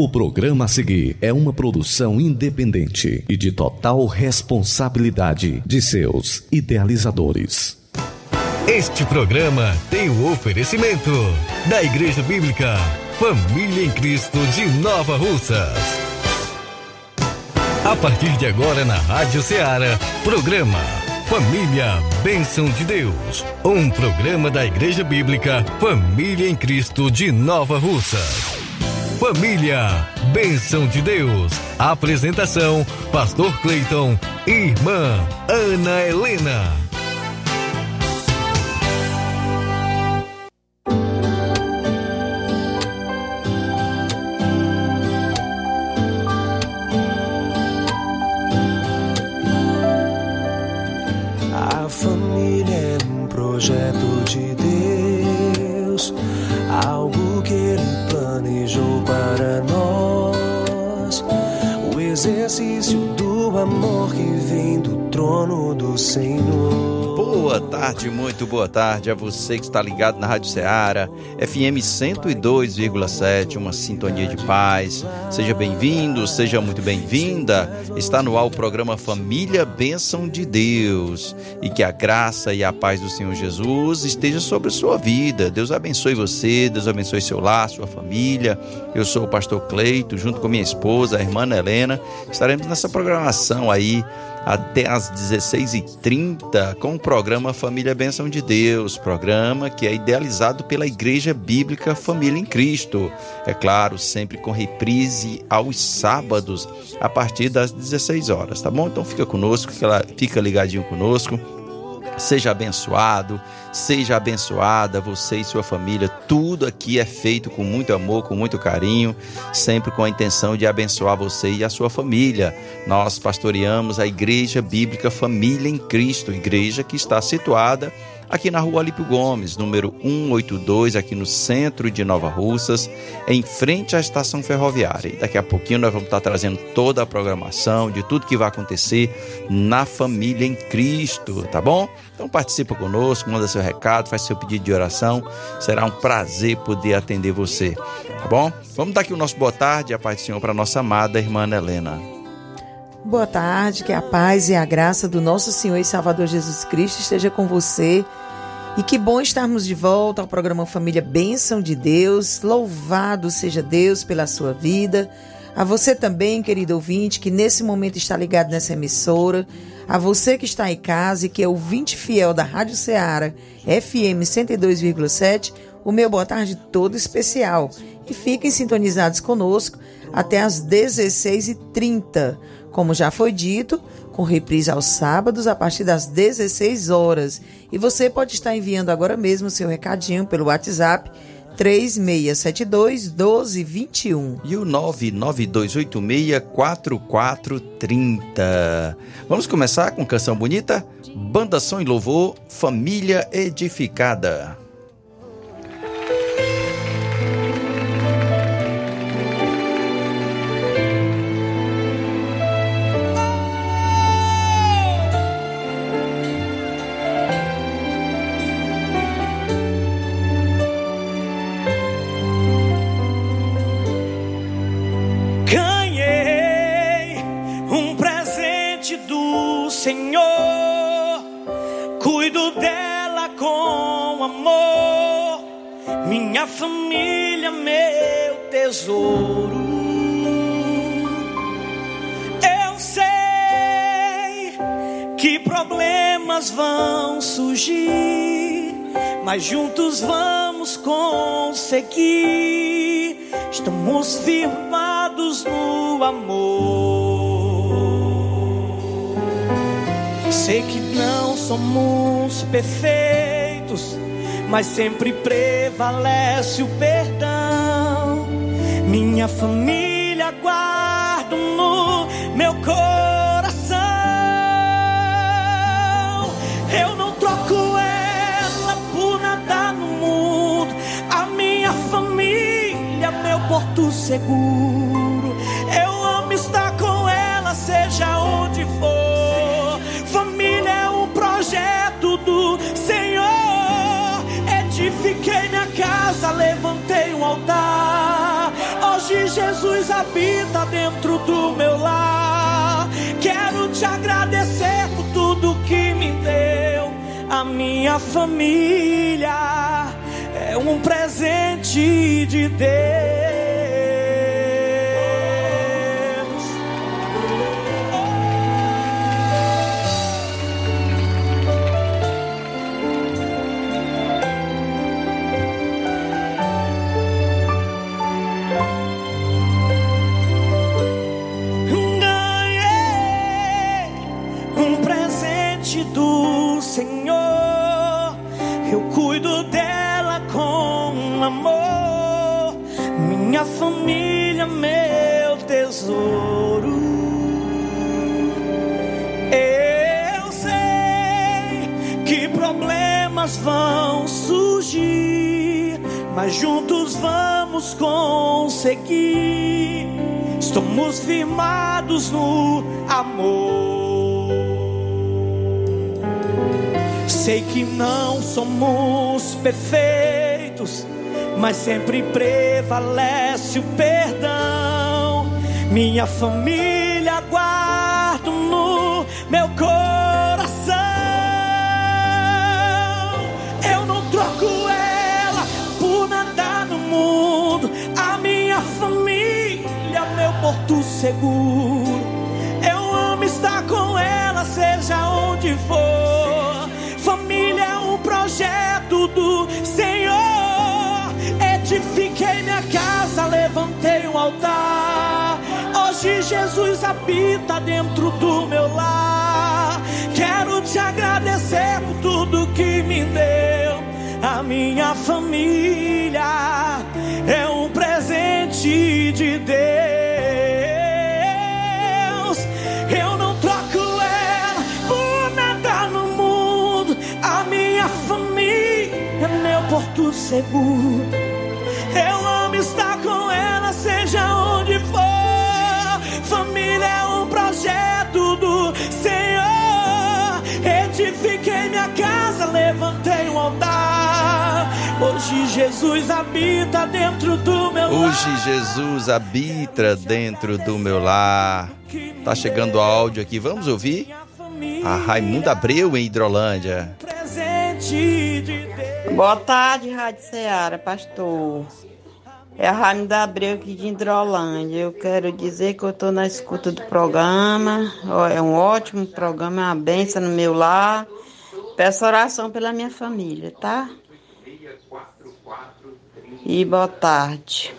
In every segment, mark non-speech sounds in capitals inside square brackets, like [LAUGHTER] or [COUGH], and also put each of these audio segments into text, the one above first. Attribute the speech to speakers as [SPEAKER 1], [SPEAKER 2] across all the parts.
[SPEAKER 1] O programa a seguir é uma produção independente e de total responsabilidade de seus idealizadores.
[SPEAKER 2] Este programa tem o oferecimento da Igreja Bíblica Família em Cristo de Nova Russas. A partir de agora na Rádio Ceará, programa Família Bênção de Deus. Um programa da Igreja Bíblica Família em Cristo de Nova Russas. Família, bênção de Deus. Apresentação: Pastor Cleiton e Irmã Ana Helena.
[SPEAKER 3] Algo que Ele planejou para nós. Exercício do amor que vem do trono do Senhor.
[SPEAKER 4] Boa tarde, muito boa tarde a você que está ligado na Rádio Ceará, FM 102,7, uma sintonia de paz. Seja bem-vindo, seja muito bem-vinda. Está no ar o programa Família Bênção de Deus. E que a graça e a paz do Senhor Jesus esteja sobre a sua vida. Deus abençoe você, Deus abençoe seu lar, sua família. Eu sou o pastor Cleito, junto com minha esposa, a irmã Helena. Estaremos nessa programação aí até às 16h30 com o programa Família Bênção de Deus, programa que é idealizado pela Igreja Bíblica Família em Cristo. É claro, sempre com reprise aos sábados a partir das 16 horas, tá bom? Então fica conosco, fica ligadinho conosco. Seja abençoado, seja abençoada você e sua família. Tudo aqui é feito com muito amor, com muito carinho, sempre com a intenção de abençoar você e a sua família. Nós pastoreamos a Igreja Bíblica Família em Cristo, igreja que está situada aqui na rua Alípio Gomes, número 182, aqui no centro de Nova Russas, em frente à estação ferroviária. E daqui a pouquinho nós vamos estar trazendo toda a programação de tudo que vai acontecer na família em Cristo, tá bom? Então participa conosco, manda seu recado, faz seu pedido de oração. Será um prazer poder atender você, tá bom? Vamos dar aqui o nosso boa tarde e a paz do Senhor para nossa amada irmã Helena.
[SPEAKER 5] Boa tarde, que a paz e a graça do nosso Senhor e Salvador Jesus Cristo esteja com você. E que bom estarmos de volta ao programa Família Bênção de Deus. Louvado seja Deus pela sua vida. A você também, querido ouvinte, que nesse momento está ligado nessa emissora. A você que está em casa e que é ouvinte fiel da Rádio Ceará, FM 102,7, o meu boa tarde todo especial. E fiquem sintonizados conosco até às 16h30. Como já foi dito, com reprise aos sábados a partir das 16 horas. E você pode estar enviando agora mesmo seu recadinho pelo WhatsApp 3672 1221.
[SPEAKER 4] E o 99286 4430. Vamos começar com canção bonita? Banda Som e Louvor, Família Edificada.
[SPEAKER 3] Senhor, cuido dela com amor, minha família, meu tesouro. Eu sei que problemas vão surgir, mas juntos vamos conseguir. Estamos firmados no amor. Sei que não somos perfeitos, mas sempre prevalece o perdão. Minha família guardo no meu coração. Eu não troco ela por nada no mundo. A minha família, meu porto seguro. Jesus habita dentro do meu lar. Quero te agradecer por tudo que me deu. A minha família é um presente de Deus. Minha família, meu tesouro. Eu sei que problemas vão surgir, mas juntos vamos conseguir. Estamos firmados no amor. Sei que não somos perfeitos mas sempre prevalece o perdão. Minha família guardo no meu coração. Eu não troco ela por nada no mundo. A minha família, meu porto seguro. Eu amo estar com ela, seja onde for. Jesus habita dentro do meu lar. Quero te agradecer por tudo que me deu. A minha família é um presente de Deus. Eu não troco ela por nada no mundo. A minha família é meu porto seguro. Casa, levantei um altar. Hoje Jesus habita dentro do meu
[SPEAKER 4] lar. Hoje Jesus habita dentro do meu lar. Tá chegando o áudio aqui, vamos ouvir? A Raimunda Abreu em Hidrolândia.
[SPEAKER 6] Boa tarde, Rádio Ceará, pastor. É a Raimunda Abreu aqui de Indrolândia. Eu quero dizer que eu estou na escuta do programa. É um ótimo programa, é uma benção no meu lar. Peço oração pela minha família, tá? E boa tarde.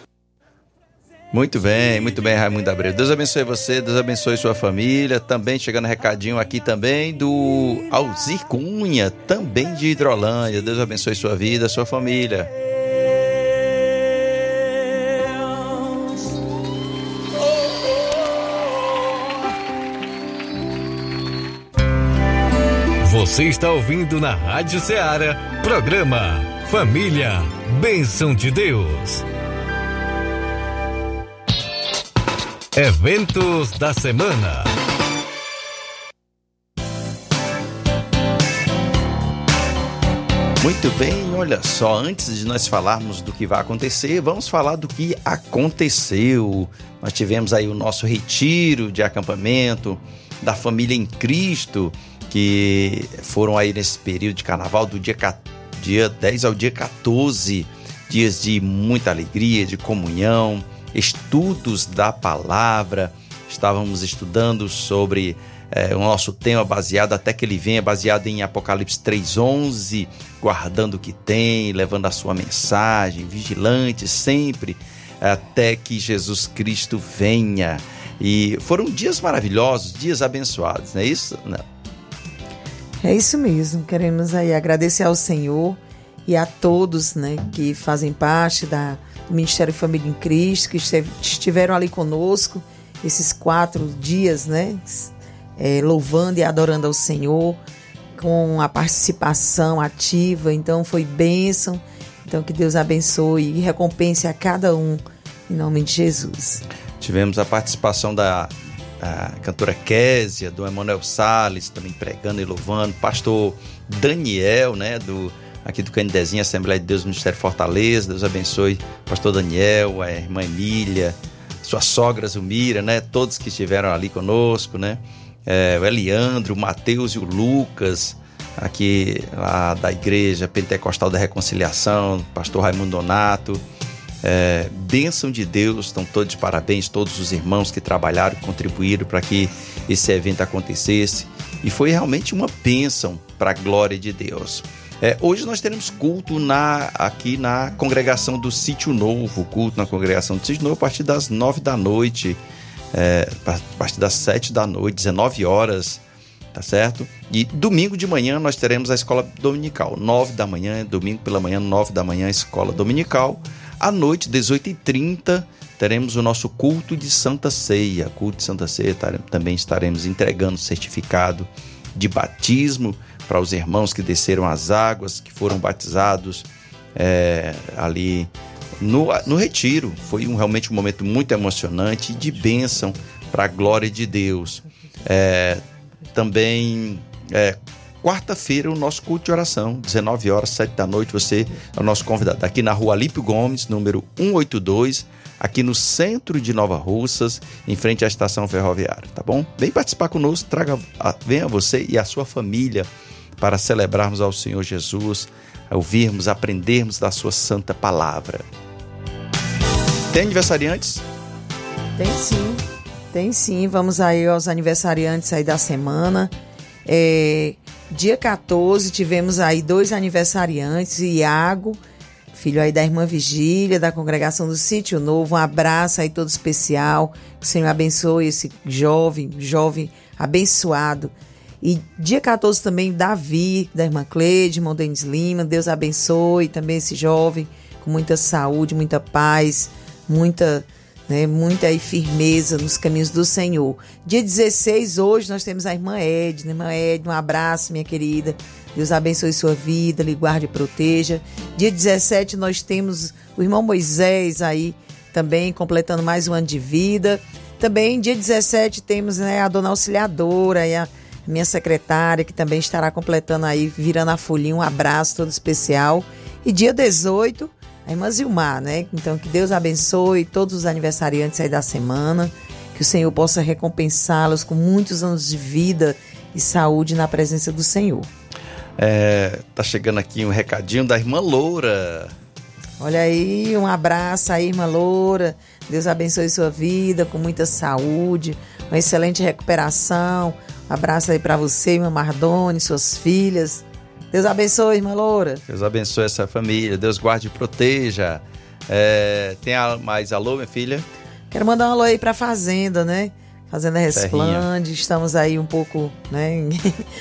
[SPEAKER 4] Muito bem, muito bem, Raimundo Abreu. Deus abençoe você, Deus abençoe sua família. Também chegando recadinho aqui também do Alzir Cunha, também de Hidrolândia. Deus abençoe sua vida, sua família.
[SPEAKER 2] Você está ouvindo na Rádio Ceará, programa Família, Bênção de Deus. Eventos da semana.
[SPEAKER 4] Muito bem, olha só, antes de nós falarmos do que vai acontecer, vamos falar do que aconteceu. Nós tivemos aí o nosso retiro de acampamento da família em Cristo, que foram aí nesse período de carnaval, do dia, dia 10 ao dia 14, dias de muita alegria, de comunhão, estudos da palavra. Estávamos estudando sobre é, o nosso tema baseado, até que ele venha, baseado em Apocalipse 3,11, guardando o que tem, levando a sua mensagem, vigilante sempre, até que Jesus Cristo venha. E foram dias maravilhosos, dias abençoados, não é isso? Não.
[SPEAKER 5] É isso mesmo. Queremos aí agradecer ao Senhor e a todos, né, que fazem parte da Ministério Família em Cristo, que estiveram ali conosco esses quatro dias, né? É, louvando e adorando ao Senhor, com a participação ativa. Então foi bênção. Então que Deus abençoe e recompense a cada um, em nome de Jesus.
[SPEAKER 4] Tivemos a participação da a cantora Késia, do Emanuel Salles, também pregando e louvando, pastor Daniel, né, do aqui do Canidezinho, Assembleia de Deus, Ministério Fortaleza. Deus abençoe pastor Daniel, a irmã Emília, sua sogra Zumira, né? Todos que estiveram ali conosco, né? É, o Eliandro, o Mateus e o Lucas, aqui lá da Igreja Pentecostal da Reconciliação, pastor Raimundo Donato. É, bênção de Deus, estão todos de parabéns, todos os irmãos que trabalharam, contribuíram para que esse evento acontecesse. E foi realmente uma bênção para a glória de Deus. É, hoje nós teremos culto na, aqui na congregação do Sítio Novo, culto na congregação do Sítio Novo a partir das nove da noite, é, a partir das sete da noite, 19 horas, tá certo? E domingo de manhã nós teremos a escola dominical, nove da manhã, domingo pela manhã, nove da manhã, escola dominical. À noite, 18h30, teremos o nosso culto de Santa Ceia. Culto de Santa Ceia também estaremos entregando certificado de batismo para os irmãos que desceram as águas, que foram batizados é, ali no, no retiro. Foi um, realmente um momento muito emocionante de bênção para a glória de Deus. É, também, é, quarta-feira, o nosso culto de oração, 19 horas, 7 da noite. Você é o nosso convidado aqui na rua Alípio Gomes, número 182 aqui no centro de Nova Russas, em frente à estação ferroviária, tá bom? Vem participar conosco, traga, venha você e a sua família para celebrarmos ao Senhor Jesus, ouvirmos, aprendermos da sua santa palavra. Tem aniversariantes?
[SPEAKER 5] Tem sim, tem sim. Vamos aí aos aniversariantes aí da semana. É, dia 14 tivemos aí dois aniversariantes, Iago, filho aí da irmã Vigília, da congregação do Sítio Novo. Um abraço aí todo especial. Que o Senhor abençoe esse jovem, jovem abençoado e dia 14 também, Davi, da irmã Cleide, irmão Denis Lima. Deus abençoe também esse jovem com muita saúde, muita paz, muita, né, muita aí firmeza nos caminhos do Senhor. Dia 16, hoje, nós temos a irmã Edna. Irmã Edna, um abraço, minha querida. Deus abençoe sua vida, lhe guarde e proteja. Dia 17, nós temos o irmão Moisés aí também completando mais um ano de vida. Também, dia 17, temos né, a dona auxiliadora e a minha secretária, que também estará completando aí, virando a folhinha, um abraço todo especial. E dia 18, a irmã Zilmar, né? Então, que Deus abençoe todos os aniversariantes aí da semana, que o Senhor possa recompensá-los com muitos anos de vida e saúde na presença do Senhor.
[SPEAKER 4] É, tá chegando aqui um recadinho da irmã Loura.
[SPEAKER 5] Olha aí, um abraço aí, irmã Loura. Deus abençoe sua vida com muita saúde, uma excelente recuperação, Abraço aí para você, irmã Mardone, suas filhas. Deus abençoe, irmã Loura.
[SPEAKER 4] Deus abençoe essa família. Deus guarde e proteja. É, tem mais alô, minha filha?
[SPEAKER 5] Quero mandar um alô aí pra Fazenda, né? Fazenda Resplande. Estamos aí um pouco, né?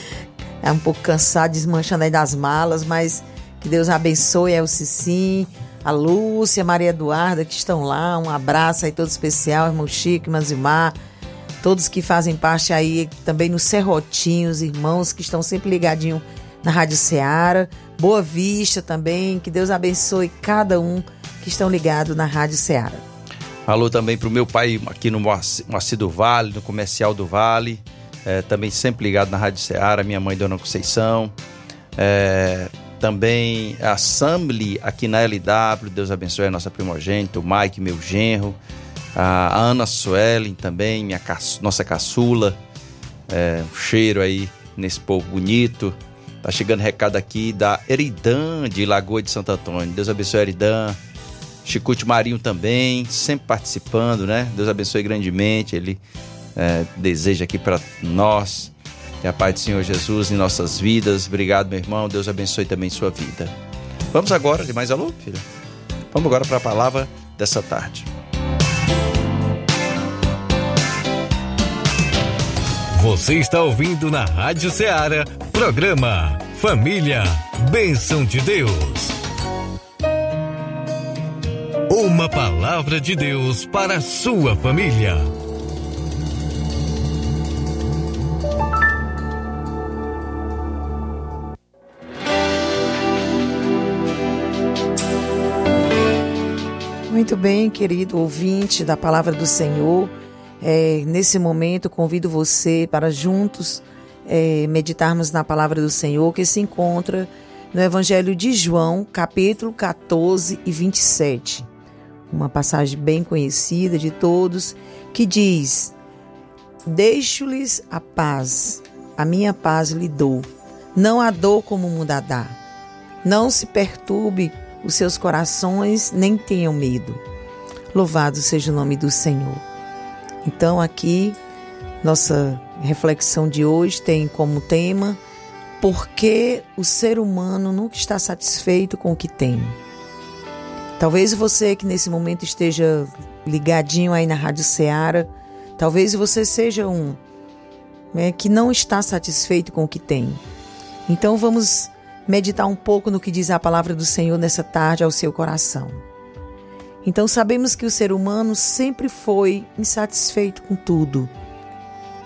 [SPEAKER 5] [LAUGHS] é um pouco cansado, desmanchando aí das malas, mas que Deus abençoe é o Cicim, a Lúcia, a Maria Eduarda que estão lá. Um abraço aí todo especial, irmão Chico, irmã Zimar todos que fazem parte aí também no Serrotinho, os irmãos que estão sempre ligadinho na Rádio Ceará. Boa Vista também, que Deus abençoe cada um que estão ligados na Rádio Ceará.
[SPEAKER 4] Alô também para o meu pai aqui no Moacir do Vale, no Comercial do Vale, é, também sempre ligado na Rádio Ceará, minha mãe Dona Conceição. É, também a Samli aqui na LW, Deus abençoe a nossa primogênita, o Mike, meu genro a Ana Suelen também, minha nossa caçula. É, um cheiro aí nesse povo bonito. Tá chegando recado aqui da Eridan de Lagoa de Santo Antônio. Deus abençoe Eridan. Chicute Marinho também, sempre participando, né? Deus abençoe grandemente. Ele é, deseja aqui para nós que a paz do Senhor Jesus em nossas vidas. Obrigado, meu irmão. Deus abençoe também sua vida. Vamos agora, de mais alô, filha? Vamos agora para a palavra dessa tarde.
[SPEAKER 2] Você está ouvindo na Rádio Ceará, programa Família, Bênção de Deus. Uma palavra de Deus para a sua família.
[SPEAKER 5] Muito bem, querido ouvinte da palavra do Senhor. É, nesse momento, convido você para juntos é, meditarmos na palavra do Senhor que se encontra no Evangelho de João, capítulo 14 e 27. uma passagem bem conhecida de todos, que diz: Deixo-lhes a paz, a minha paz lhe dou. Não há dor como o mundo a dá. Não se perturbe os seus corações, nem tenham medo. Louvado seja o nome do Senhor. Então, aqui, nossa reflexão de hoje tem como tema por que o ser humano nunca está satisfeito com o que tem. Talvez você que nesse momento esteja ligadinho aí na Rádio Ceará, talvez você seja um né, que não está satisfeito com o que tem. Então vamos meditar um pouco no que diz a palavra do Senhor nessa tarde ao seu coração. Então sabemos que o ser humano sempre foi insatisfeito com tudo.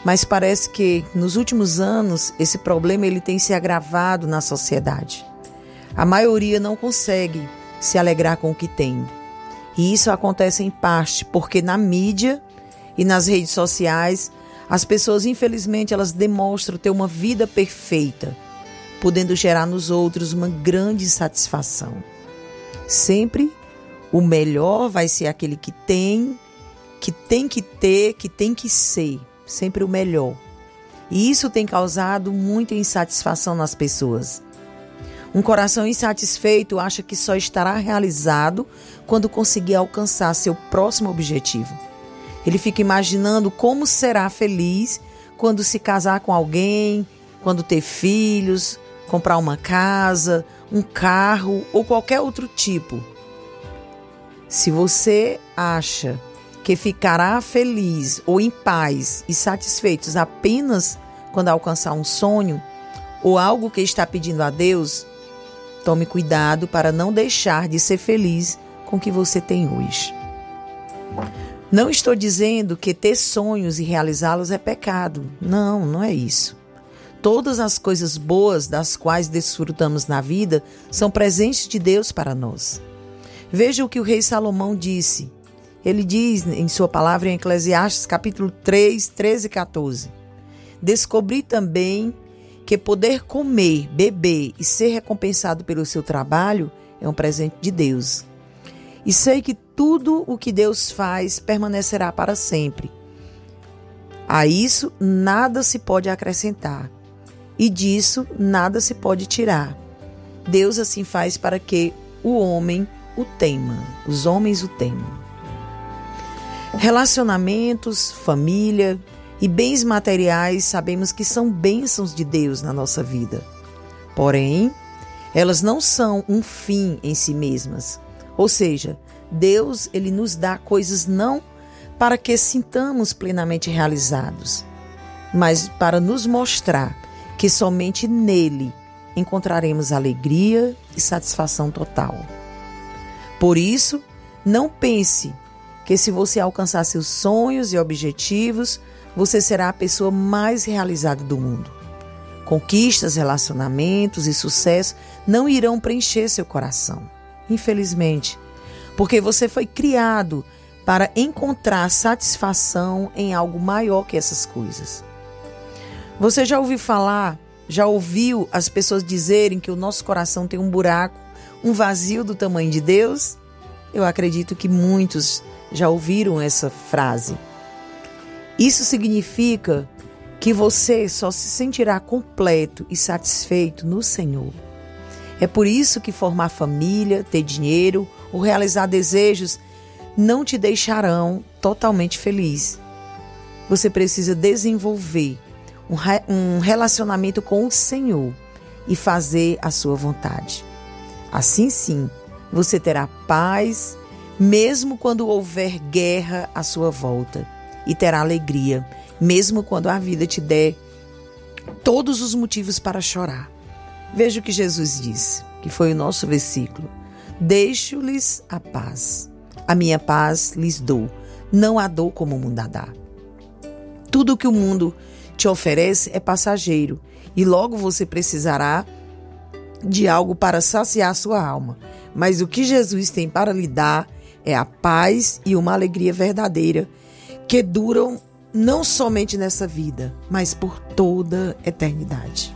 [SPEAKER 5] Mas parece que nos últimos anos esse problema ele tem se agravado na sociedade. A maioria não consegue se alegrar com o que tem. E isso acontece em parte porque na mídia e nas redes sociais as pessoas infelizmente elas demonstram ter uma vida perfeita, podendo gerar nos outros uma grande satisfação. Sempre o melhor vai ser aquele que tem, que tem que ter, que tem que ser, sempre o melhor. E isso tem causado muita insatisfação nas pessoas. Um coração insatisfeito acha que só estará realizado quando conseguir alcançar seu próximo objetivo. Ele fica imaginando como será feliz quando se casar com alguém, quando ter filhos, comprar uma casa, um carro ou qualquer outro tipo. Se você acha que ficará feliz ou em paz e satisfeitos apenas quando alcançar um sonho ou algo que está pedindo a Deus, tome cuidado para não deixar de ser feliz com o que você tem hoje. Não estou dizendo que ter sonhos e realizá-los é pecado. Não, não é isso. Todas as coisas boas das quais desfrutamos na vida são presentes de Deus para nós. Veja o que o rei Salomão disse. Ele diz em sua palavra em Eclesiastes capítulo 3, 13 e 14. Descobri também que poder comer, beber e ser recompensado pelo seu trabalho é um presente de Deus. E sei que tudo o que Deus faz permanecerá para sempre. A isso nada se pode acrescentar, e disso nada se pode tirar. Deus assim faz para que o homem o tema, os homens o temam. Relacionamentos, família e bens materiais sabemos que são bênçãos de Deus na nossa vida. Porém, elas não são um fim em si mesmas. Ou seja, Deus ele nos dá coisas não para que sintamos plenamente realizados, mas para nos mostrar que somente nele encontraremos alegria e satisfação total. Por isso, não pense que se você alcançar seus sonhos e objetivos, você será a pessoa mais realizada do mundo. Conquistas, relacionamentos e sucesso não irão preencher seu coração, infelizmente, porque você foi criado para encontrar satisfação em algo maior que essas coisas. Você já ouviu falar, já ouviu as pessoas dizerem que o nosso coração tem um buraco um vazio do tamanho de Deus? Eu acredito que muitos já ouviram essa frase. Isso significa que você só se sentirá completo e satisfeito no Senhor. É por isso que formar família, ter dinheiro ou realizar desejos não te deixarão totalmente feliz. Você precisa desenvolver um relacionamento com o Senhor e fazer a sua vontade. Assim sim, você terá paz, mesmo quando houver guerra à sua volta, e terá alegria, mesmo quando a vida te der todos os motivos para chorar. Veja o que Jesus disse, que foi o nosso versículo: Deixo-lhes a paz, a minha paz lhes dou, não a dou como o mundo a dá. Tudo o que o mundo te oferece é passageiro e logo você precisará de algo para saciar sua alma. Mas o que Jesus tem para lhe dar é a paz e uma alegria verdadeira que duram não somente nessa vida, mas por toda a eternidade.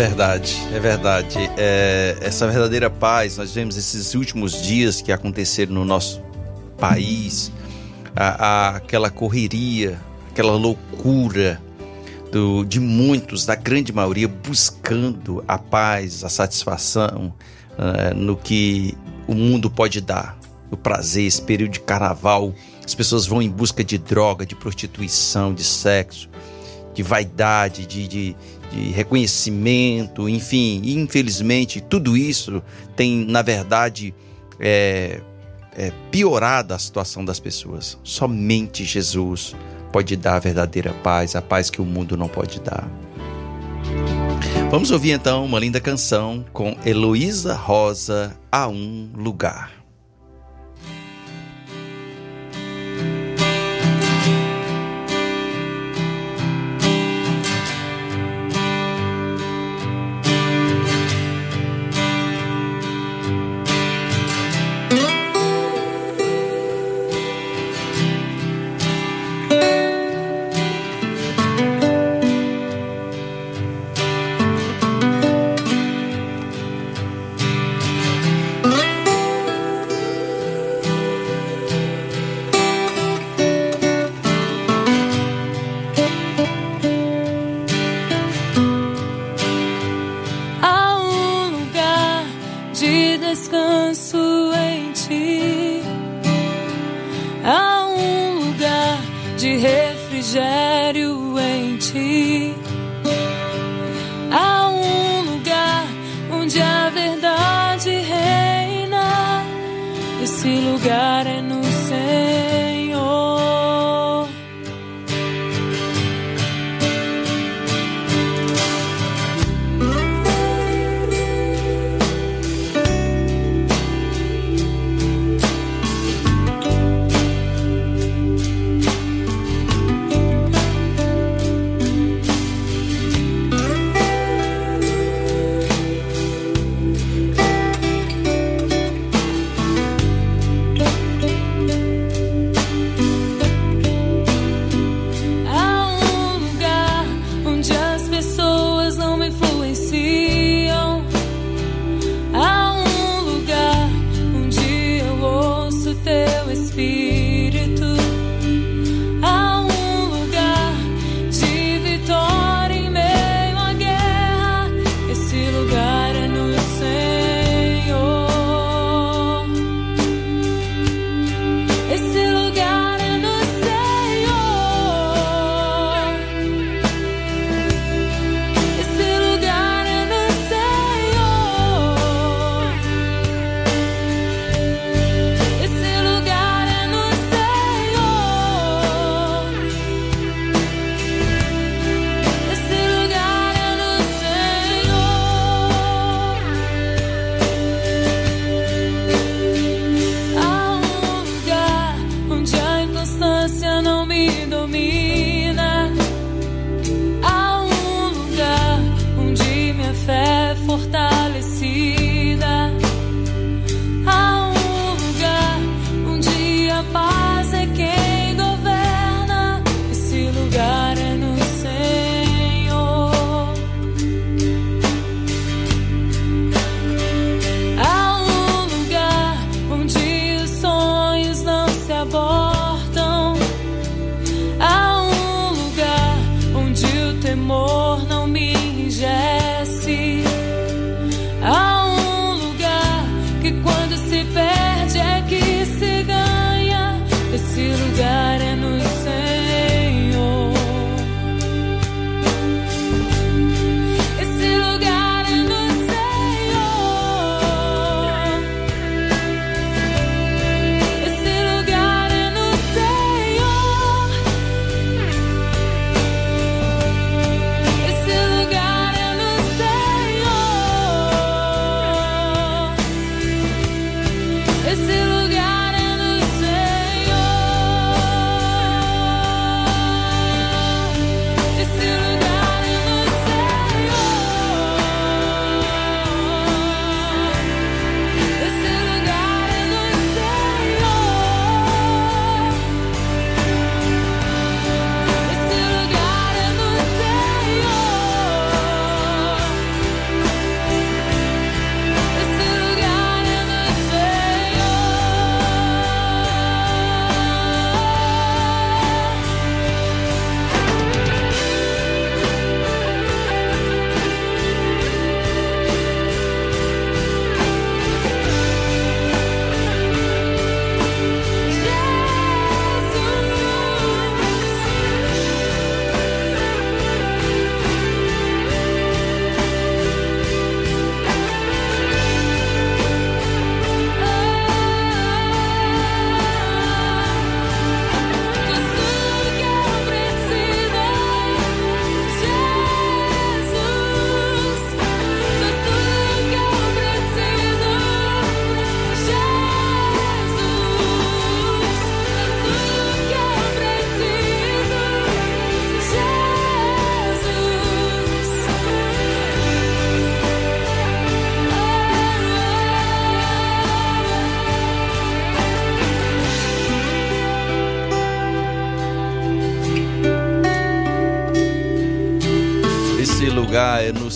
[SPEAKER 4] verdade, é verdade. É, essa verdadeira paz, nós vemos esses últimos dias que aconteceram no nosso país, a, a, aquela correria, aquela loucura do, de muitos, da grande maioria, buscando a paz, a satisfação uh, no que o mundo pode dar, o prazer, esse período de carnaval. As pessoas vão em busca de droga, de prostituição, de sexo, de vaidade, de, de, de reconhecimento, enfim, infelizmente tudo isso tem, na verdade, é, é, piorado a situação das pessoas. Somente Jesus pode dar a verdadeira paz, a paz que o mundo não pode dar. Vamos ouvir então uma linda canção com Heloísa Rosa, A Um Lugar.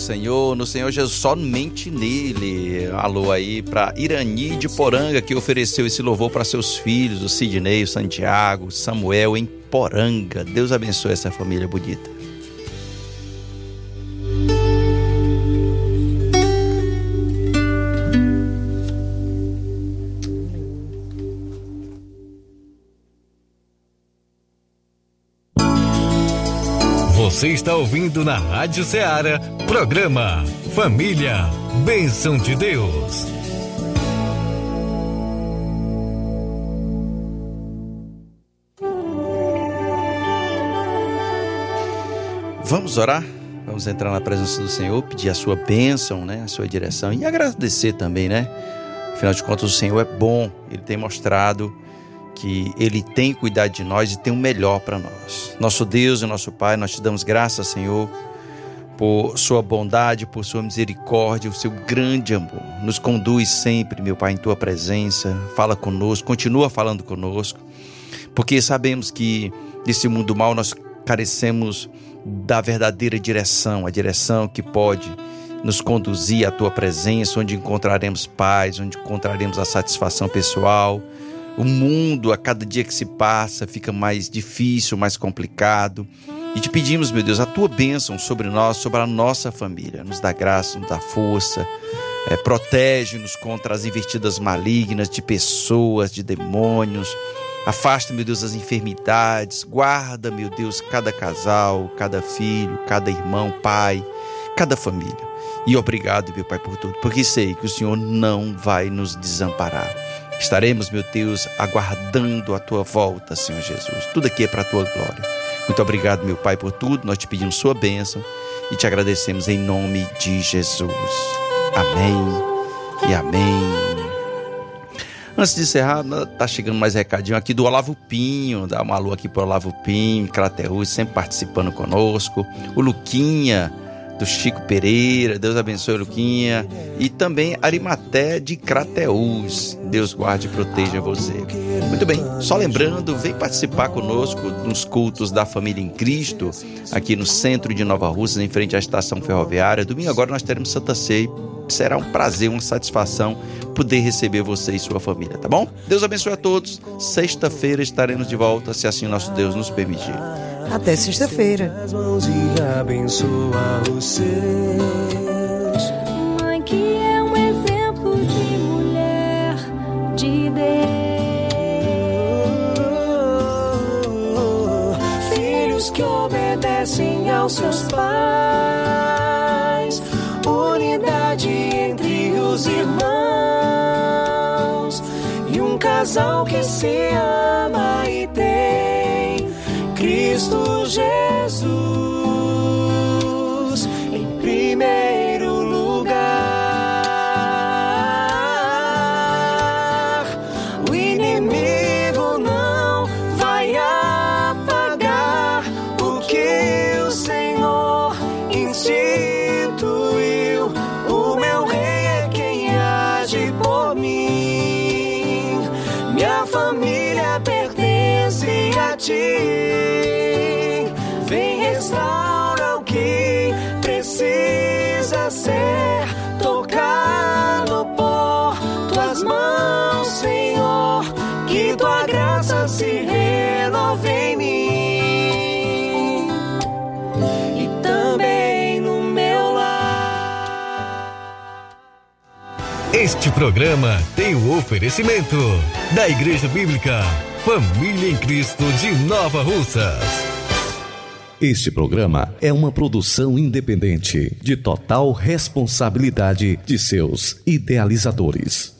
[SPEAKER 4] Senhor, no Senhor Jesus, somente nele. Alô aí para Irani de Poranga, que ofereceu esse louvor para seus filhos, o Sidney, o Santiago, Samuel em Poranga. Deus abençoe essa família bonita.
[SPEAKER 2] Está ouvindo na Rádio Ceará, programa Família, Bênção de Deus.
[SPEAKER 4] Vamos orar? Vamos entrar na presença do Senhor, pedir a sua bênção, né? A sua direção e agradecer também, né? Afinal de contas, o Senhor é bom, Ele tem mostrado que Ele tem cuidado de nós e tem o melhor para nós. Nosso Deus e nosso Pai, nós te damos graças, Senhor, por Sua bondade, por Sua misericórdia, o Seu grande amor. Nos conduz sempre, meu Pai, em Tua presença. Fala conosco, continua falando conosco, porque sabemos que nesse mundo mal nós carecemos da verdadeira direção, a direção que pode nos conduzir à tua presença, onde encontraremos paz, onde encontraremos a satisfação pessoal, o mundo, a cada dia que se passa, fica mais difícil, mais complicado. E te pedimos, meu Deus, a tua bênção sobre nós, sobre a nossa família. Nos dá graça, nos dá força. É, Protege-nos contra as invertidas malignas de pessoas, de demônios. Afasta, meu Deus, as enfermidades. Guarda, meu Deus, cada casal, cada filho, cada irmão, pai, cada família. E obrigado, meu Pai, por tudo, porque sei que o Senhor não vai nos desamparar. Estaremos, meu Deus, aguardando a tua volta, Senhor Jesus. Tudo aqui é para a tua glória. Muito obrigado, meu Pai, por tudo. Nós te pedimos sua bênção e te agradecemos em nome de Jesus. Amém e amém. Antes de encerrar, tá chegando mais recadinho aqui do Olavo Pinho, dá uma alô aqui para o Olavo Pinho, Crateus, sempre participando conosco. O Luquinha, do Chico Pereira, Deus abençoe Luquinha, e também Arimaté de Crateús. Deus guarde e proteja você. Muito bem, só lembrando, vem participar conosco nos cultos da família em Cristo, aqui no centro de Nova Rússia, em frente à estação ferroviária. Domingo agora nós teremos Santa Ceia. Será um prazer, uma satisfação poder receber você e sua família, tá bom? Deus abençoe a todos. Sexta-feira estaremos de volta, se assim nosso Deus nos permitir.
[SPEAKER 5] Até sexta-feira.
[SPEAKER 7] Mãe que é um exemplo de mulher de Deus. Filhos que obedecem aos seus pais. Unidade entre os irmãos. E um casal que se ama Jesus
[SPEAKER 2] Este programa tem o oferecimento da Igreja Bíblica Família em Cristo de Nova Russas.
[SPEAKER 1] Este programa é uma produção independente, de total responsabilidade de seus idealizadores.